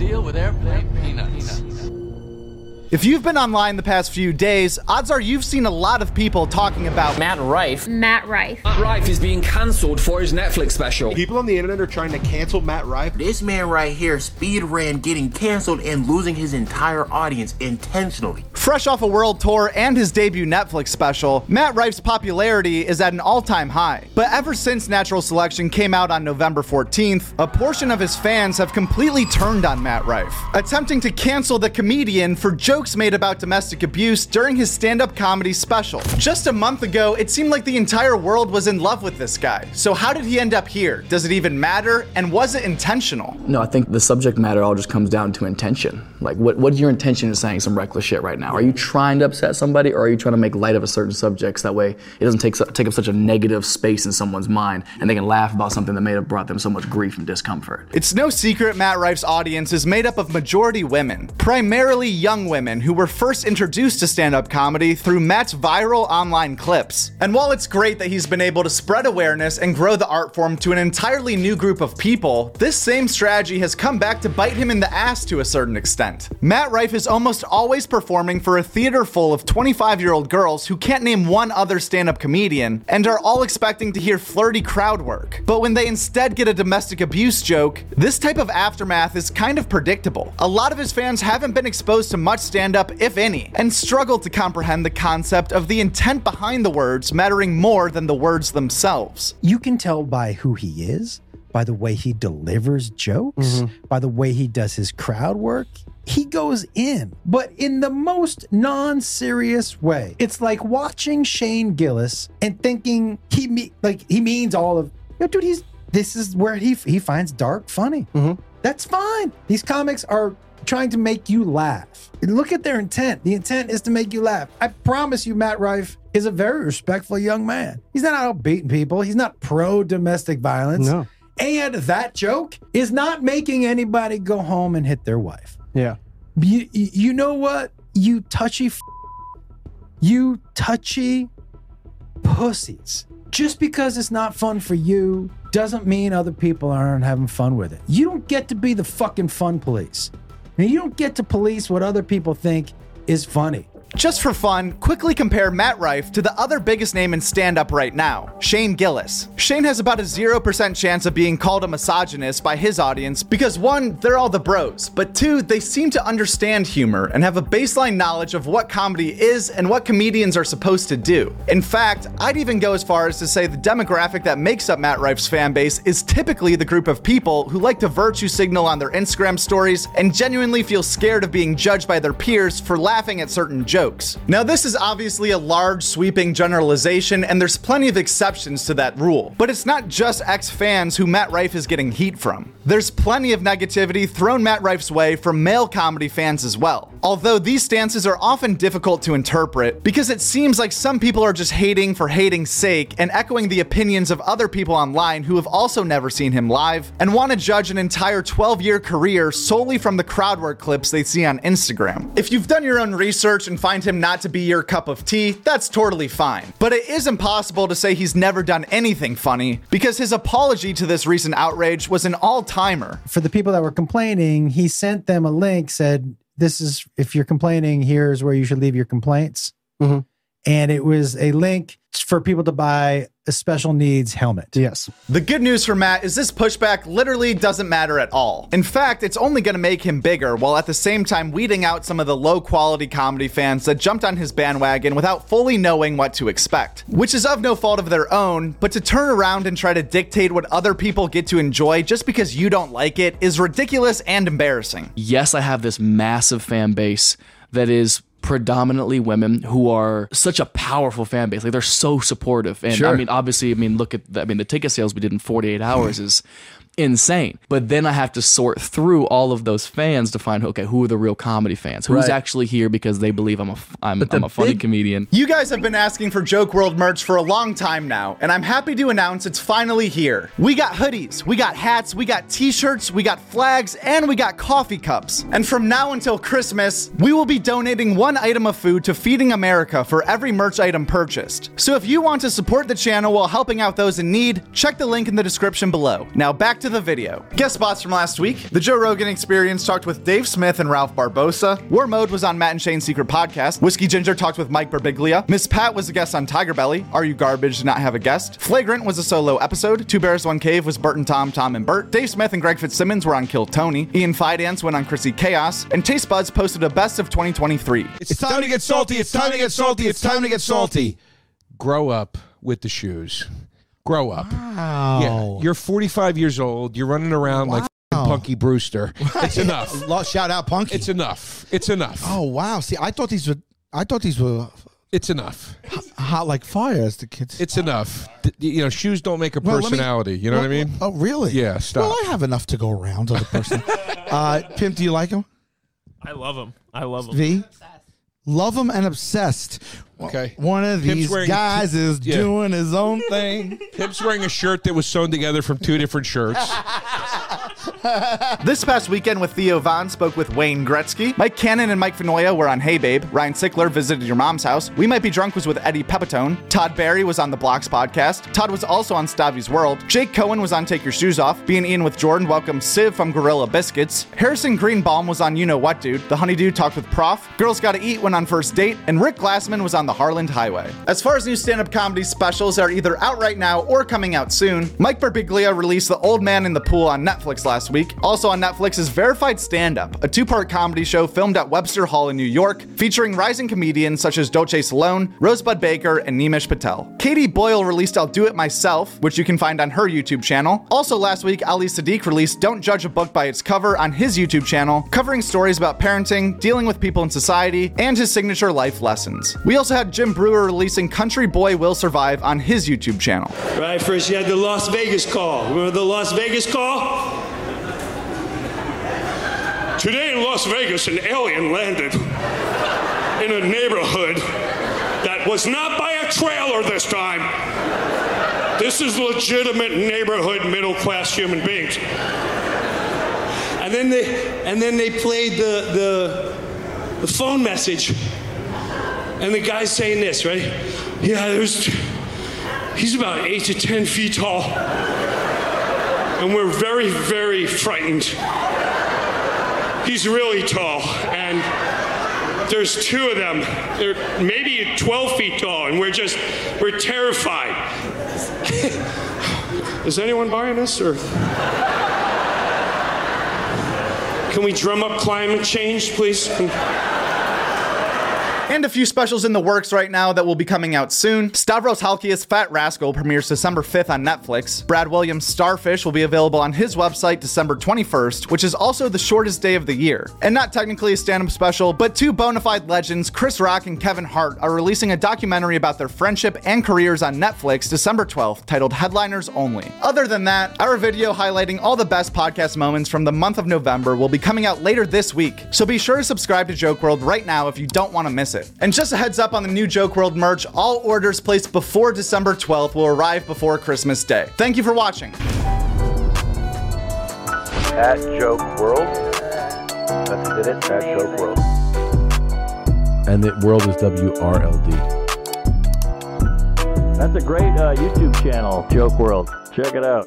deal with airplane peanuts. If you've been online the past few days, odds are you've seen a lot of people talking about Matt Rife. Matt Rife. Matt Rife is being cancelled for his Netflix special. People on the internet are trying to cancel Matt Rife. This man right here speed ran getting canceled and losing his entire audience intentionally. Fresh off a world tour and his debut Netflix special, Matt Rife's popularity is at an all time high. But ever since Natural Selection came out on November 14th, a portion of his fans have completely turned on Matt Rife, attempting to cancel the comedian for jokes made about domestic abuse during his stand up comedy special. Just a month ago, it seemed like the entire world was in love with this guy. So, how did he end up here? Does it even matter? And was it intentional? No, I think the subject matter all just comes down to intention. Like, what, what's your intention in saying some reckless shit right now? Are you trying to upset somebody, or are you trying to make light of a certain subject so that way it doesn't take, take up such a negative space in someone's mind and they can laugh about something that may have brought them so much grief and discomfort? It's no secret Matt Rife's audience is made up of majority women, primarily young women who were first introduced to stand up comedy through Matt's viral online clips. And while it's great that he's been able to spread awareness and grow the art form to an entirely new group of people, this same strategy has come back to bite him in the ass to a certain extent. Matt Rife is almost always performing for a theater full of 25 year old girls who can't name one other stand up comedian and are all expecting to hear flirty crowd work. But when they instead get a domestic abuse joke, this type of aftermath is kind of predictable. A lot of his fans haven't been exposed to much stand up if any, and struggle to comprehend the concept of the intent behind the words mattering more than the words themselves. You can tell by who he is, by the way he delivers jokes, Mm-hmm. by the way he does his crowd work. He goes in, but in the most non serious way. It's like watching Shane Gillis and thinking he me- like he means all of, yo, dude, he's this is where he he finds dark funny. Mm-hmm. That's fine. These comics are trying to make you laugh. Look at their intent. The intent is to make you laugh. I promise you, Matt Rife is a very respectful young man. He's not out beating people. He's not pro domestic violence. No. And that joke is not making anybody go home and hit their wife. Yeah. You, you know what? You touchy, f- you touchy pussies. Just because it's not fun for you doesn't mean other people aren't having fun with it. You don't get to be the fucking fun police. And you don't get to police what other people think is funny. Just for fun, quickly compare Matt Rife to the other biggest name in stand up right now, Shane Gillis. Shane has about a 0% chance of being called a misogynist by his audience because one, they're all the bros, but two, they seem to understand humor and have a baseline knowledge of what comedy is and what comedians are supposed to do. In fact, I'd even go as far as to say the demographic that makes up Matt Rife's fan base is typically the group of people who like to virtue signal on their Instagram stories and genuinely feel scared of being judged by their peers for laughing at certain jokes. Now, this is obviously a large, sweeping generalization, and there's plenty of exceptions to that rule. But it's not just ex fans who Matt Rife is getting heat from. There's plenty of negativity thrown Matt Rife's way from male comedy fans as well. Although these stances are often difficult to interpret because it seems like some people are just hating for hating's sake and echoing the opinions of other people online who have also never seen him live and want to judge an entire 12 year career solely from the crowd work clips they see on Instagram. If you've done your own research and find him not to be your cup of tea, that's totally fine. But it is impossible to say he's never done anything funny because his apology to this recent outrage was an all timer. For the people that were complaining, he sent them a link, said, This is, if you're complaining, here's where you should leave your complaints. Mhm. And it was a link for people to buy a special needs helmet. Yes. The good news for Matt is this pushback literally doesn't matter at all. In fact, it's only going to make him bigger while at the same time weeding out some of the low quality comedy fans that jumped on his bandwagon without fully knowing what to expect. Which is of no fault of their own, but to turn around and try to dictate what other people get to enjoy just because you don't like it is ridiculous and embarrassing. yes, I have this massive fan base that is predominantly women who are such a powerful fan base. Like they're so supportive. And I mean, obviously, I mean, look at the, I mean, the ticket sales we did in 48 hours is insane. But then I have to sort through all of those fans to find okay, who are the real comedy fans? Who's Right. actually here because they believe I'm a I'm, I'm a funny big- comedian. You guys have been asking for Joke World merch for a long time now, and I'm happy to announce it's finally here. We got hoodies, we got hats, we got t shirts, we got flags, and we got coffee cups. And from now until Christmas, we will be donating one item of food to Feeding America for every merch item purchased. So if you want to support the channel while helping out those in need, check the link in the description below. Now back to the video. Guest spots from last week The Joe Rogan Experience talked with Dave Smith and Ralph Barbosa. War Mode was on Matt and Shane's Secret Podcast. Whiskey Ginger talked with Mike Birbiglia. Miss Pat was a guest on Tiger Belly. Are You Garbage did not have a guest. Flagrant was a solo episode. Two Bears, One Cave was Bert and Tom, Tom and Bert. Dave Smith and Greg Fitzsimmons were on Kill Tony. Ian Fidance went on Chrissy Chaos. And Taste Buds posted a best of 2023. It's time to get salty. It's time to get salty. It's time to get salty. Grow up with the shoes. Grow up. Wow. Yeah, you're 45 years old. You're running around like Punky Brewster. It's enough. Shout out Punky. It's enough. It's enough. oh wow. See, I thought these were. I thought these were It's enough. hot like fire, as the kids. It's enough. D- You know, shoes don't make a Well, let me- personality. you know what I mean? Oh, really? Yeah, stop. Well, I have enough to go around as a person. uh, Pimp, do you like him? I love him. I love him. V. Love him and obsessed. Okay. One of Pimp's these wearing- guys is Yeah. doing his own thing. Pip's wearing a shirt that was sewn together from two different shirts. This past weekend with Theo Von spoke with Wayne Gretzky. Mike Cannon and Mike Fenoya were on Hey Babe. Ryan Sickler visited your mom's house. We Might Be Drunk was with Eddie Pepitone. Todd Barry was on the Blocks podcast. Todd was also on Stavvy's World. Jake Cohen was on Take Your Shoes Off. Being Ian with Jordan welcomed Civ from Gorilla Biscuits. Harrison Greenbaum was on You Know What Dude. The Honeydew talked with Prof. Girls Gotta Eat went on First Date. And Rick Glassman was on the Harland Highway. As far as new stand-up comedy specials are either out right now or coming out soon, Mike Birbiglia released The Old Man in the Pool on Netflix last week. Also on Netflix is Verified Stand Up, a two part comedy show filmed at Webster Hall in New York, featuring rising comedians such as Dulcé Sloan, Rosebud Baker, and Nimish Patel. Katie Boyle released I'll Do It Myself, which you can find on her YouTube channel. Also last week, Ali Siddiq released Don't Judge a Book by Its Cover on his YouTube channel, covering stories about parenting, dealing with people in society, and his signature life lessons. We also had Jim Breuer releasing Country Boy Will Survive on his YouTube channel. Right, first you had the Las Vegas call. Remember the Las Vegas call? Today in Las Vegas, an alien landed in a neighborhood that was not by a trailer this time. This is legitimate neighborhood middle class human beings. And then they and then they played the the, the phone message. And the guy's saying this, right? Yeah, there's He's about eight to ten feet tall. And we're very, very frightened. He's really tall. And there's two of them. They're maybe 12 feet tall. And we're just, we're terrified. Is anyone buying this? Or can we drum up climate change, please? And a few specials in the works right now that will be coming out soon. Stavros Halkias' Fat Rascal premieres December 5th on Netflix. Brad Williams' Starfish will be available on his website December 21st, which is also the shortest day of the year. And not technically a stand up special, but two bona fide legends, Chris Rock and Kevin Hart, are releasing a documentary about their friendship and careers on Netflix December 12th titled Headliners Only. Other than that, our video highlighting all the best podcast moments from the month of November will be coming out later this week, so be sure to subscribe to Joke World right now if you don't want to miss it. And just a heads up on the new Joke World merch, all orders placed before December 12th will arrive before Christmas Day. Thank you for watching. At Joke World. That's it, at Joke World. And the world is W R L D. That's a great uh, YouTube channel, Joke World. Check it out.